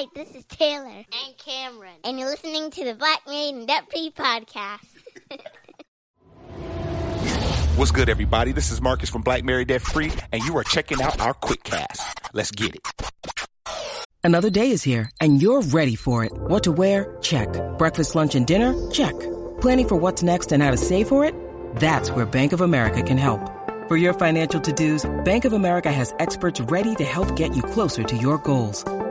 Hi, this is Taylor. And Cameron. And you're listening to the Black Married and Debt Free podcast. What's good, everybody? This is Marcus from Black Married Debt Free, and you are checking out our quick cast. Let's get it. Another day is here, and you're ready for it. What to wear? Check. Breakfast, lunch, and dinner? Check. Planning for what's next and how to save for it? That's where Bank of America can help. For your financial to-dos, Bank of America has experts ready to help get you closer to your goals.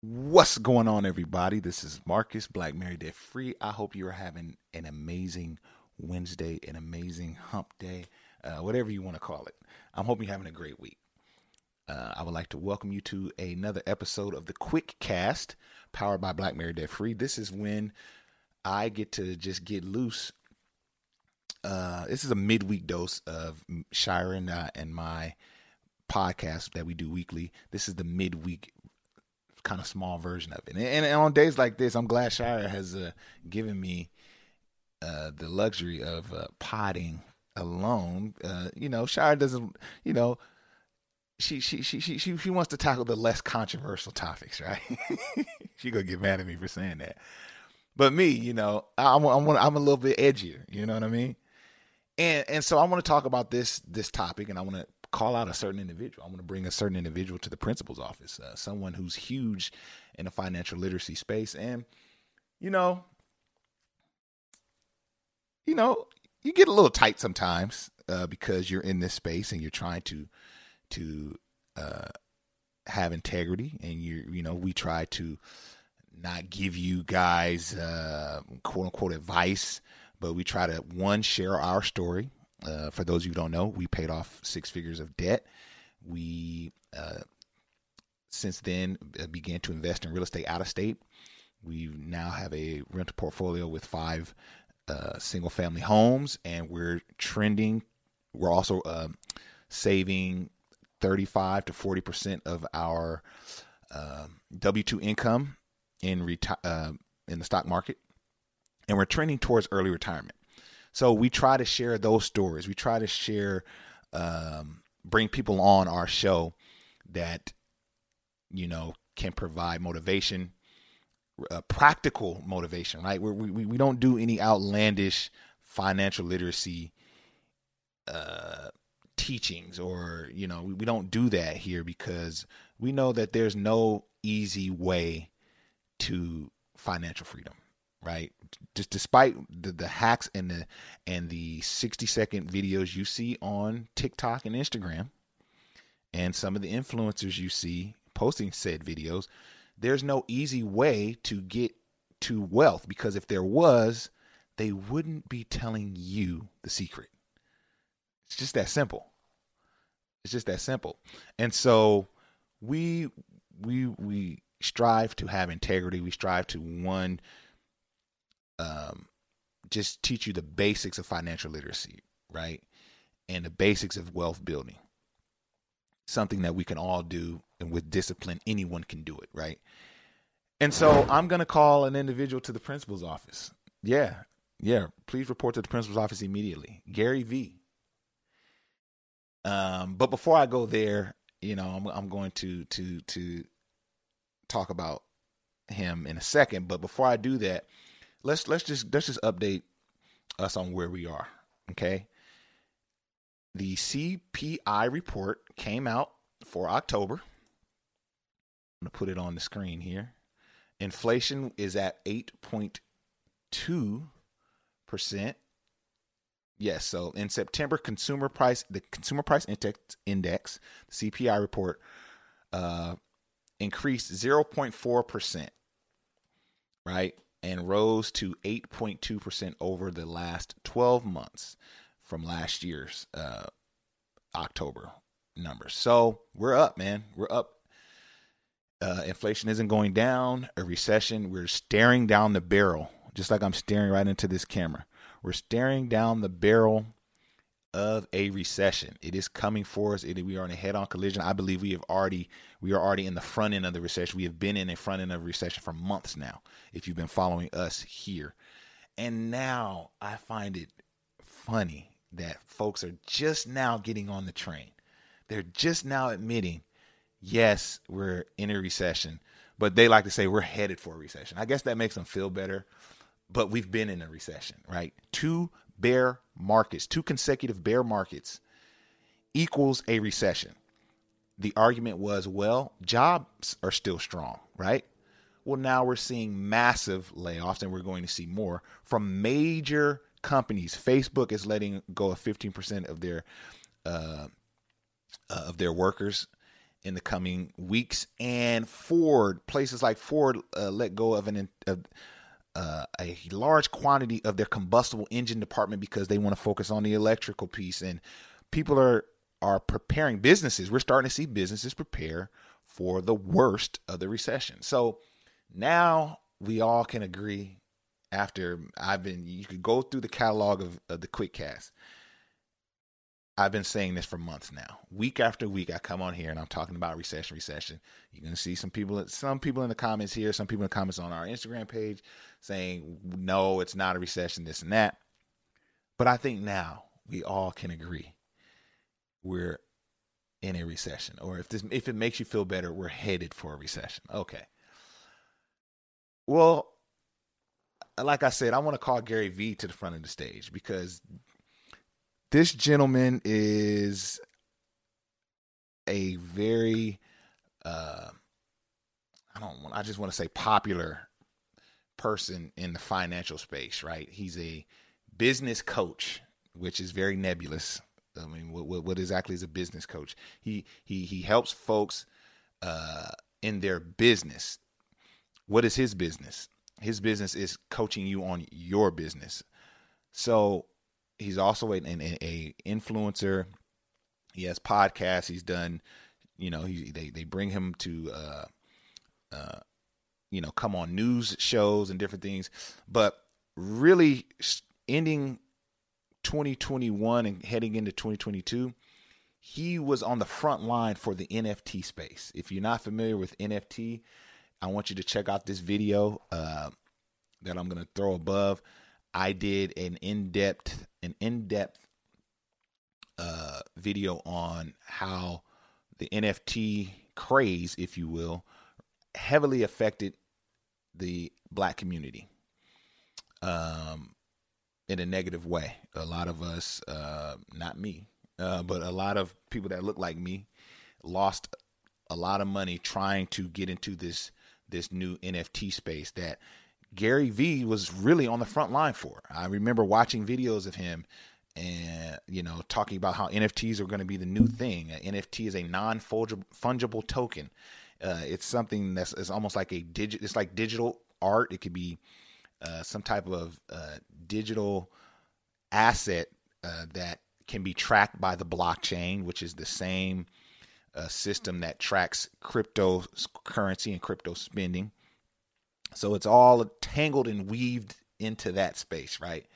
What's going on, everybody? This is Marcus, Black Mary Debt Free. I hope you're having an amazing Wednesday, an amazing hump day, uh, whatever you want to call it. I'm hoping you're having a great week. Uh, I would like to welcome you to another episode of the Quick Cast, powered by Black Mary Debt Free. This is when I get to just get loose. Uh, this is a midweek dose of Shira and, uh, and my podcast that we do weekly. This is the midweek kind of small version of it. And, and, on days like this, I'm glad Shire has uh, given me uh, the luxury of uh, potting alone. Uh, you know, Shire doesn't, you know, she she she she she, she wants to tackle the less controversial topics, right? she gonna get mad at me for saying that. But me, you know, I'm I'm I'm a little bit edgier. You know what I mean? And and so I want to talk about this this topic, and I want to call out a certain individual. I'm going to bring a certain individual to the principal's office, uh, someone who's huge in the financial literacy space. And, you know, you know, you get a little tight sometimes uh, because you're in this space and you're trying to to uh, have integrity, and you you know we try to not give you guys uh, quote unquote advice, but we try to one share our story uh, for those of you who don't know, we paid off six figures of debt. We, uh, since then, uh, began to invest in real estate out of state. We now have a rental portfolio with five uh, single family homes, and we're trending. We're also uh, saving 35 to 40 percent of our um, W two income in reti- uh, in the stock market, and we're trending towards early retirement. So we try to share those stories. We try to share, um, bring people on our show that, you know, can provide motivation, uh, practical motivation, right? we we, we don't do any outlandish financial literacy uh, teachings or, you know, we, we don't do that here because we know that there's no easy way to financial freedom right? Just despite the, the hacks and the and the 60 second videos you see on TikTok and Instagram and some of the influencers you see posting said videos, there's no easy way to get to wealth because if there was, they wouldn't be telling you the secret. It's just that simple. It's just that simple. And so we we we strive to have integrity. We strive to one um, just teach you the basics of financial literacy, right? And the basics of wealth building. Something that we can all do, and with discipline, anyone can do it, right? And so I'm going to call an individual to the principal's office. Yeah, yeah. Please report to the principal's office immediately. Gary V. Um, but before I go there, you know, I'm, I'm going to to to talk about him in a second. But before I do that, let's let's just let's just update us on where we are. Okay. The CPI report came out for October. I'm to put it on the screen here. Inflation is at 8.2%. Yes, so in September, consumer price, the consumer price index, index the CPI report, uh, increased 0.4%, right? And rose to 8.2% over the last 12 months from last year's uh, October numbers. So we're up, man. We're up. Uh, inflation isn't going down. A recession, we're staring down the barrel, just like I'm staring right into this camera. We're staring down the barrel of a recession. It is coming for us. It, we are in a head-on collision. I believe we have already we are already in the front end of the recession. We have been in a front end of recession for months now. If you've been following us here, and now I find it funny that folks are just now getting on the train. They're just now admitting, yes, we're in a recession, but they like to say we're headed for a recession. I guess that makes them feel better, but we've been in a recession, right? Two bear markets, two consecutive bear markets equals a recession. The argument was, well, jobs are still strong, right? Well, now we're seeing massive layoffs, and we're going to see more from major companies. Facebook is letting go of 15% of their uh, uh, of their workers in the coming weeks, and Ford, places like Ford, uh, let go of an of, uh, a large quantity of their combustible engine department because they want to focus on the electrical piece. And people are are preparing businesses. We're starting to see businesses prepare for the worst of the recession. So now we all can agree. After I've been, you could go through the catalog of, of the QuickCast. I've been saying this for months now. Week after week, I come on here and I'm talking about recession, recession. You're gonna see some people, some people in the comments here, some people in the comments on our Instagram page saying, "No, it's not a recession, this and that." But I think now we all can agree we're in a recession, or if this, if it makes you feel better, we're headed for a recession. Okay. Well, like I said, I want to call Gary Vee to the front of the stage because this gentleman is a very uh, I don't want I just want to say popular person in the financial space, right? He's a business coach, which is very nebulous. I mean, what, what exactly is a business coach? He he he helps folks uh, in their business. What is his business? His business is coaching you on your business. So he's also an, an a influencer. He has podcasts. He's done, you know, he they they bring him to uh, uh, you know, come on news shows and different things. But really, ending 2021 and heading into 2022, he was on the front line for the NFT space. If you're not familiar with NFT, I want you to check out this video uh, that I'm going to throw above. I did an in-depth an in-depth uh, video on how the NFT craze, if you will, heavily affected the black community um, in a negative way. A lot of us, uh, not me, uh, but a lot of people that look like me, lost a lot of money trying to get into this this new NFT space that Gary Vee was really on the front line for. I remember watching videos of him and you know talking about how NFTs are going to be the new thing. An NFT is a non-fungible token. Uh, it's something that's it's almost like a digit. It's like digital art. It could be uh, some type of uh, digital asset uh, that can be tracked by the blockchain, which is the same uh, system that tracks cryptocurrency and crypto spending. So it's all tangled and weaved into that space, right?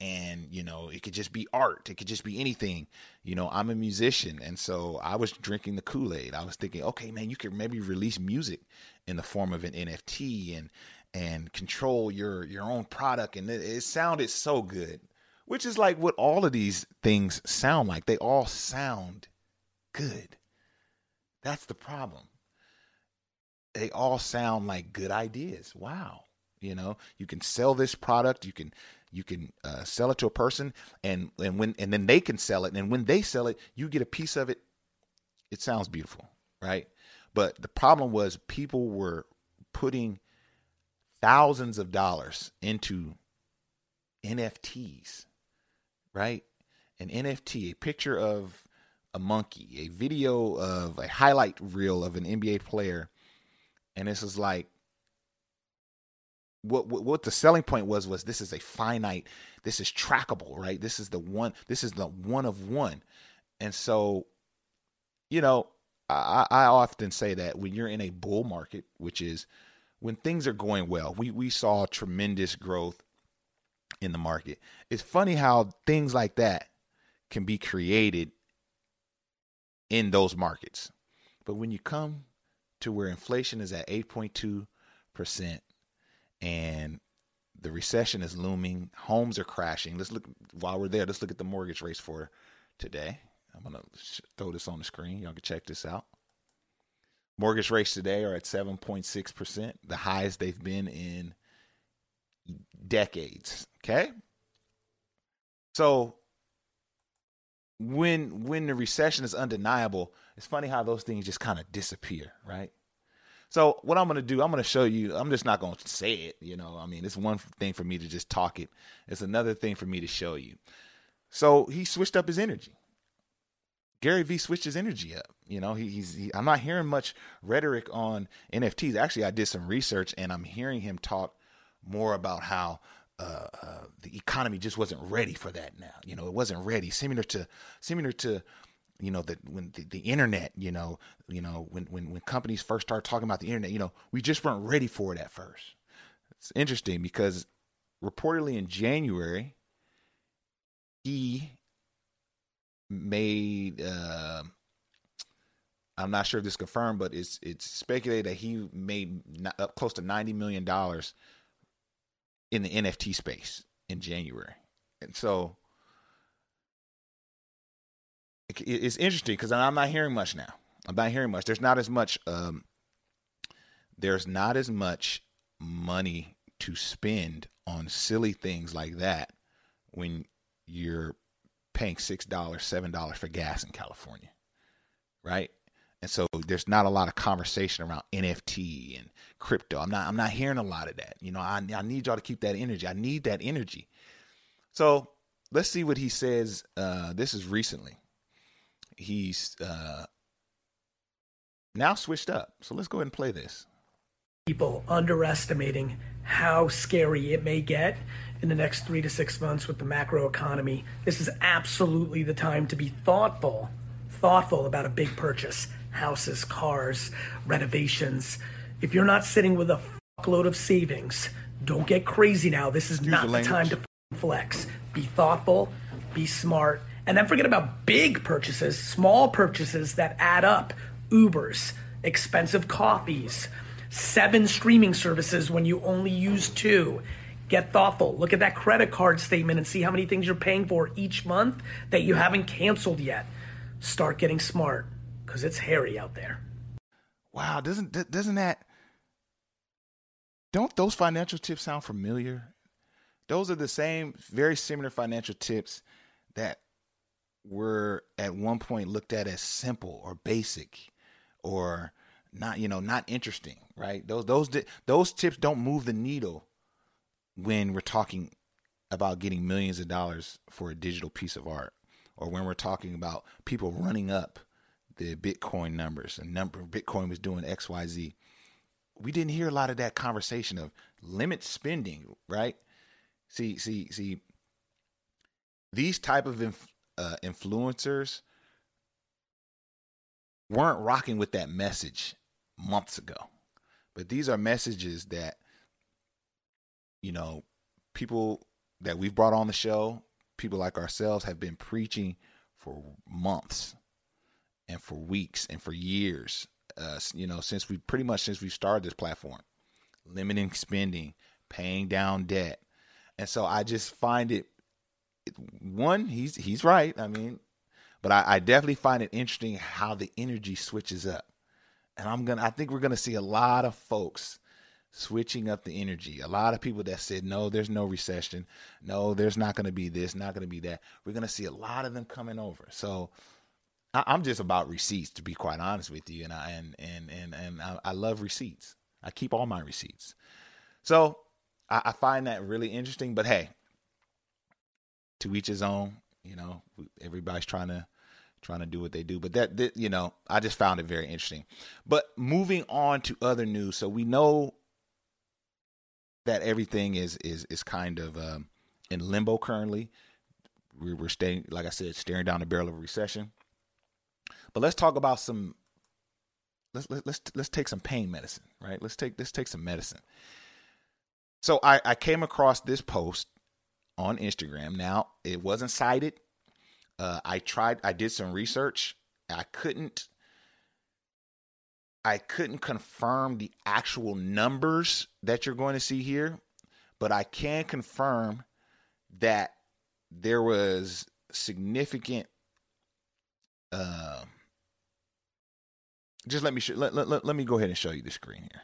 And, you know, it could just be art. It could just be anything. You know, I'm a musician. And so I was drinking the Kool Aid. I was thinking, okay, man, you could maybe release music in the form of an NFT and, and control your, your own product. And it, it sounded so good, which is like what all of these things sound like. They all sound good. That's the problem they all sound like good ideas. Wow. You know, you can sell this product, you can you can uh, sell it to a person and and when and then they can sell it and when they sell it, you get a piece of it. It sounds beautiful, right? But the problem was people were putting thousands of dollars into NFTs, right? An NFT, a picture of a monkey, a video of a highlight reel of an NBA player And this is like what, what what the selling point was was this is a finite, this is trackable, right? This is the one, this is the one of one. And so, you know, I, I often say that when you're in a bull market, which is when things are going well, we we saw tremendous growth in the market. It's funny how things like that can be created in those markets. But when you come to where inflation is at 8.2% and the recession is looming, homes are crashing. Let's look while we're there, let's look at the mortgage rates for today. I'm to throw this on the screen. Y'all can check this out. Mortgage rates today are at 7.6%, the highest they've been in decades, okay? So when when the recession is undeniable, it's funny how those things just kind of disappear, right? So what I'm to do, I'm to show you. I'm just not to say it, you know. I mean, it's one thing for me to just talk it. It's another thing for me to show you. So he switched up his energy. Gary Vee switched his energy up. You know, he, he's. He, I'm not hearing much rhetoric on NFTs. Actually, I did some research and I'm hearing him talk more about how uh, uh, the economy just wasn't ready for that now. You know, it wasn't ready. Similar to similar to you know that when the, the, internet you know you know when, when when companies first start talking about the internet you know we just weren't ready for it at first it's interesting because reportedly in january he made uh, i'm not sure if this confirmed but it's it's speculated that he made up close to 90 million dollars in the nft space in january and so it's interesting because I'm not hearing much now. I'm not hearing much. There's not as much. Um, there's not as much money to spend on silly things like that when you're paying six dollars, seven dollars for gas in California, right? And so there's not a lot of conversation around NFT and crypto. I'm not. I'm not hearing a lot of that. You know, I I need y'all to keep that energy. I need that energy. So let's see what he says. Uh, this is recently he's uh, now switched up. So let's go ahead and play this. People underestimating how scary it may get in the next three to six months with the macro economy. This is absolutely the time to be thoughtful, thoughtful about a big purchase houses, cars, renovations. If you're not sitting with a fuckload of savings, don't get crazy now. This is Use not the, the time to flex. Be thoughtful, be smart, and then forget about big purchases, small purchases that add up. Ubers, expensive coffees, seven streaming services when you only use two. Get thoughtful. Look at that credit card statement and see how many things you're paying for each month that you haven't canceled yet. Start getting smart because it's hairy out there. Wow, doesn't doesn't that don't those financial tips sound familiar? Those are the same, very similar financial tips that were at one point looked at as simple or basic or not you know not interesting right those those those tips don't move the needle when we're talking about getting millions of dollars for a digital piece of art or when we're talking about people running up the bitcoin numbers and number bitcoin was doing xyz we didn't hear a lot of that conversation of limit spending right? See see see these type of inf- uh, influencers weren't rocking with that message months ago. But these are messages that, you know, people that we've brought on the show, people like ourselves, have been preaching for months and for weeks and for years. Uh, you know, since we pretty much since we started this platform, limiting spending, paying down debt, and so I just find it one, he's he's right. I mean, but I, I definitely find it interesting how the energy switches up. And I'm gonna I think we're gonna see a lot of folks switching up the energy. A lot of people that said, no, there's no recession. No, there's not going to be this, not going to be that. We're going to see a lot of them coming over. So I, am just about receipts, to be quite honest with you. And I, and, and, and, and I, I love receipts. I keep all my receipts. So I, I find that really interesting, but hey, to each his own. You know, everybody's trying to trying to do what they do. But that, that you know, I just found it very interesting. But moving on to other news, so we know that everything is is is kind of um, in limbo currently. We're staying, like I said, staring down the barrel of a recession. But let's talk about some. Let's let's let's take some pain medicine, right? Let's take let's take some medicine. So I, I came across this post on Instagram. Now it wasn't cited. Uh, I tried. I did some research. I couldn't. I couldn't confirm the actual numbers that you're going to see here, but I can confirm that there was significant. Uh, just let me show, let, let, let me go ahead and show you the screen here.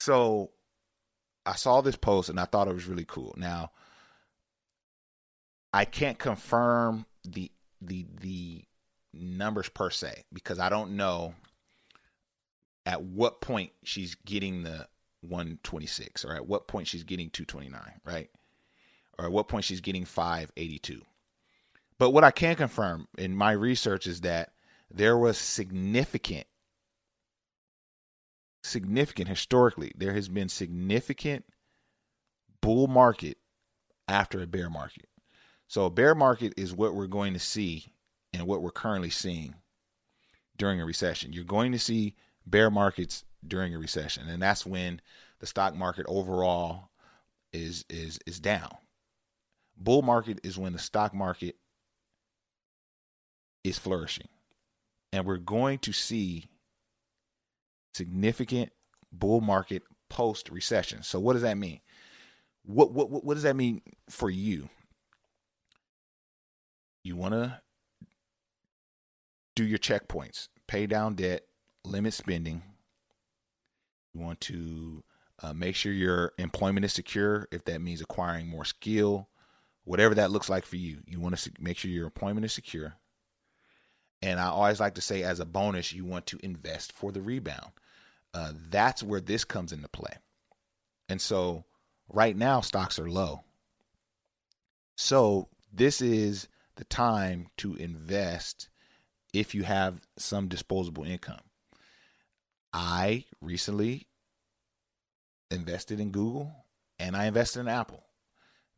So I saw this post and I thought it was really cool. Now I can't confirm the the the numbers per se because I don't know at what point she's getting the 126 or at what point she's getting 229, right? Or at what point she's getting 582. But what I can confirm in my research is that there was significant significant historically there has been significant bull market after a bear market. So a bear market is what we're going to see and what we're currently seeing during a recession. You're going to see bear markets during a recession, and that's when the stock market overall is is is down. Bull market is when the stock market is flourishing. And we're going to see significant bull market post recession. So what does that mean? What what what does that mean for you? You want to do your checkpoints, pay down debt, limit spending. You want to uh, make sure your employment is secure, if that means acquiring more skill, whatever that looks like for you. You want to make sure your employment is secure. And I always like to say, as a bonus, you want to invest for the rebound. Uh, that's where this comes into play. And so, right now, stocks are low. So, this is the time to invest if you have some disposable income. I recently invested in Google and I invested in Apple.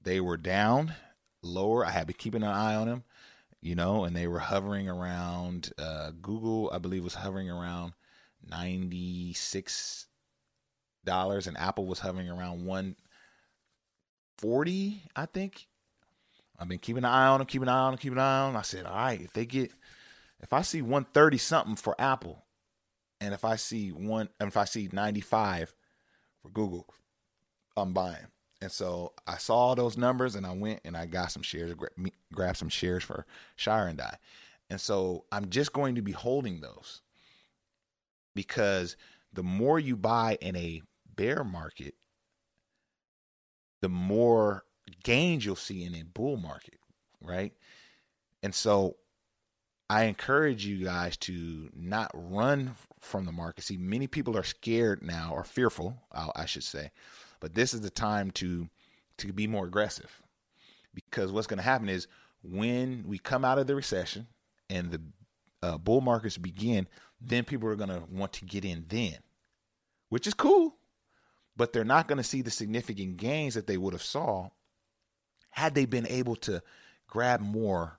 They were down lower. I had been keeping an eye on them, you know, and they were hovering around. Uh, Google, I believe, was hovering around ninety six dollars, and Apple was hovering around one forty, I think. I've been keeping an eye on them, keeping an eye on them, keeping an eye on them. I said, all right, if they get if I see 130 something for Apple, and if I see one, and if I see 95 for Google, I'm buying. And so I saw those numbers, and I went and I got some shares, grabbed some shares for Shire and I. And so I'm just going to be holding those because the more you buy in a bear market, the more gains you'll see in a bull market, right? And so I encourage you guys to not run from the market. See, many people are scared now or fearful, I should say, but this is the time to to be more aggressive because what's going to happen is when we come out of the recession and the uh, bull markets begin, then people are going to want to get in then, which is cool, but they're not going to see the significant gains that they would have saw had they been able to grab more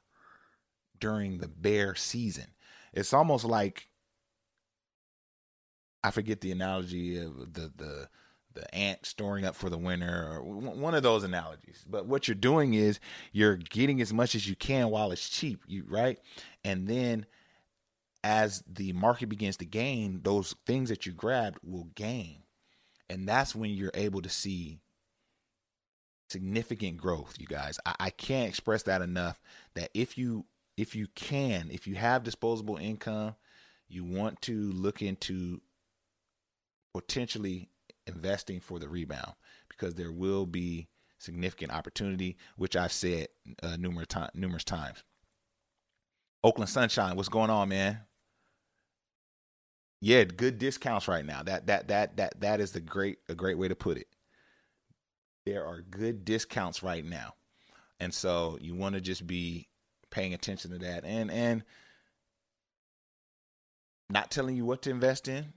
during the bear season. It's almost like I forget the analogy of the the the ant storing up for the winter or one of those analogies. But what you're doing is you're getting as much as you can while it's cheap, you right? And then as the market begins to gain, those things that you grabbed will gain. And that's when you're able to see significant growth, you guys. I, I can't express that enough that if you if you can, if you have disposable income, you want to look into potentially investing for the rebound because there will be significant opportunity, which I've said uh, numerous, time, numerous times. Oakland Sunshine, what's going on, man? Yeah, good discounts right now. That that that that that is the great a great way to put it. There are good discounts right now. And so you want to just be paying attention to that and and not telling you what to invest in.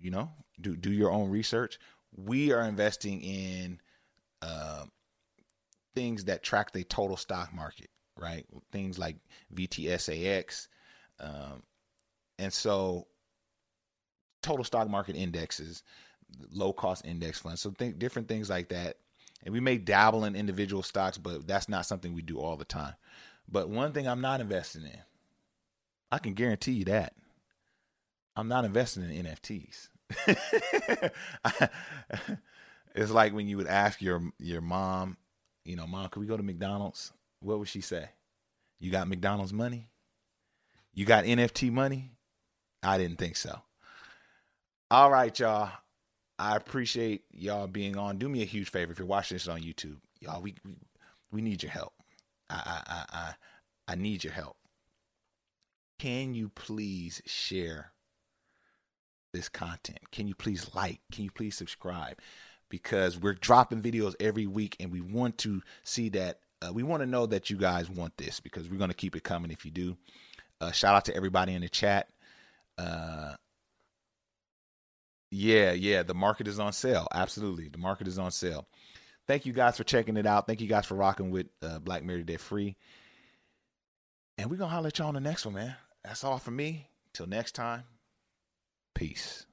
You know, do do your own research. We are investing in uh, things that track the total stock market, right? Things like VTSAX, um, and so total stock market indexes, low cost index funds. So think different things like that. And we may dabble in individual stocks, but that's not something we do all the time. But one thing I'm not investing in, I can guarantee you that. I'm not investing in NFTs. it's like when you would ask your your mom, you know, mom, could we go to McDonald's? What would she say? You got McDonald's money? You got NFT money? I didn't think so. All right, y'all. I appreciate y'all being on. Do me a huge favor if you're watching this on YouTube, y'all. We we, we need your help. I, I I I need your help. Can you please share this content? Can you please like? Can you please subscribe? Because we're dropping videos every week, and we want to see that. Uh, we want to know that you guys want this because we're going to keep it coming if you do. Uh, shout out to everybody in the chat. Uh, yeah, yeah, the market is on sale. Absolutely, the market is on sale. Thank you guys for checking it out. Thank you guys for rocking with uh, Black Mary Debt Free. And we're going to holler at y'all on the next one, man. That's all for me. Till next time, peace.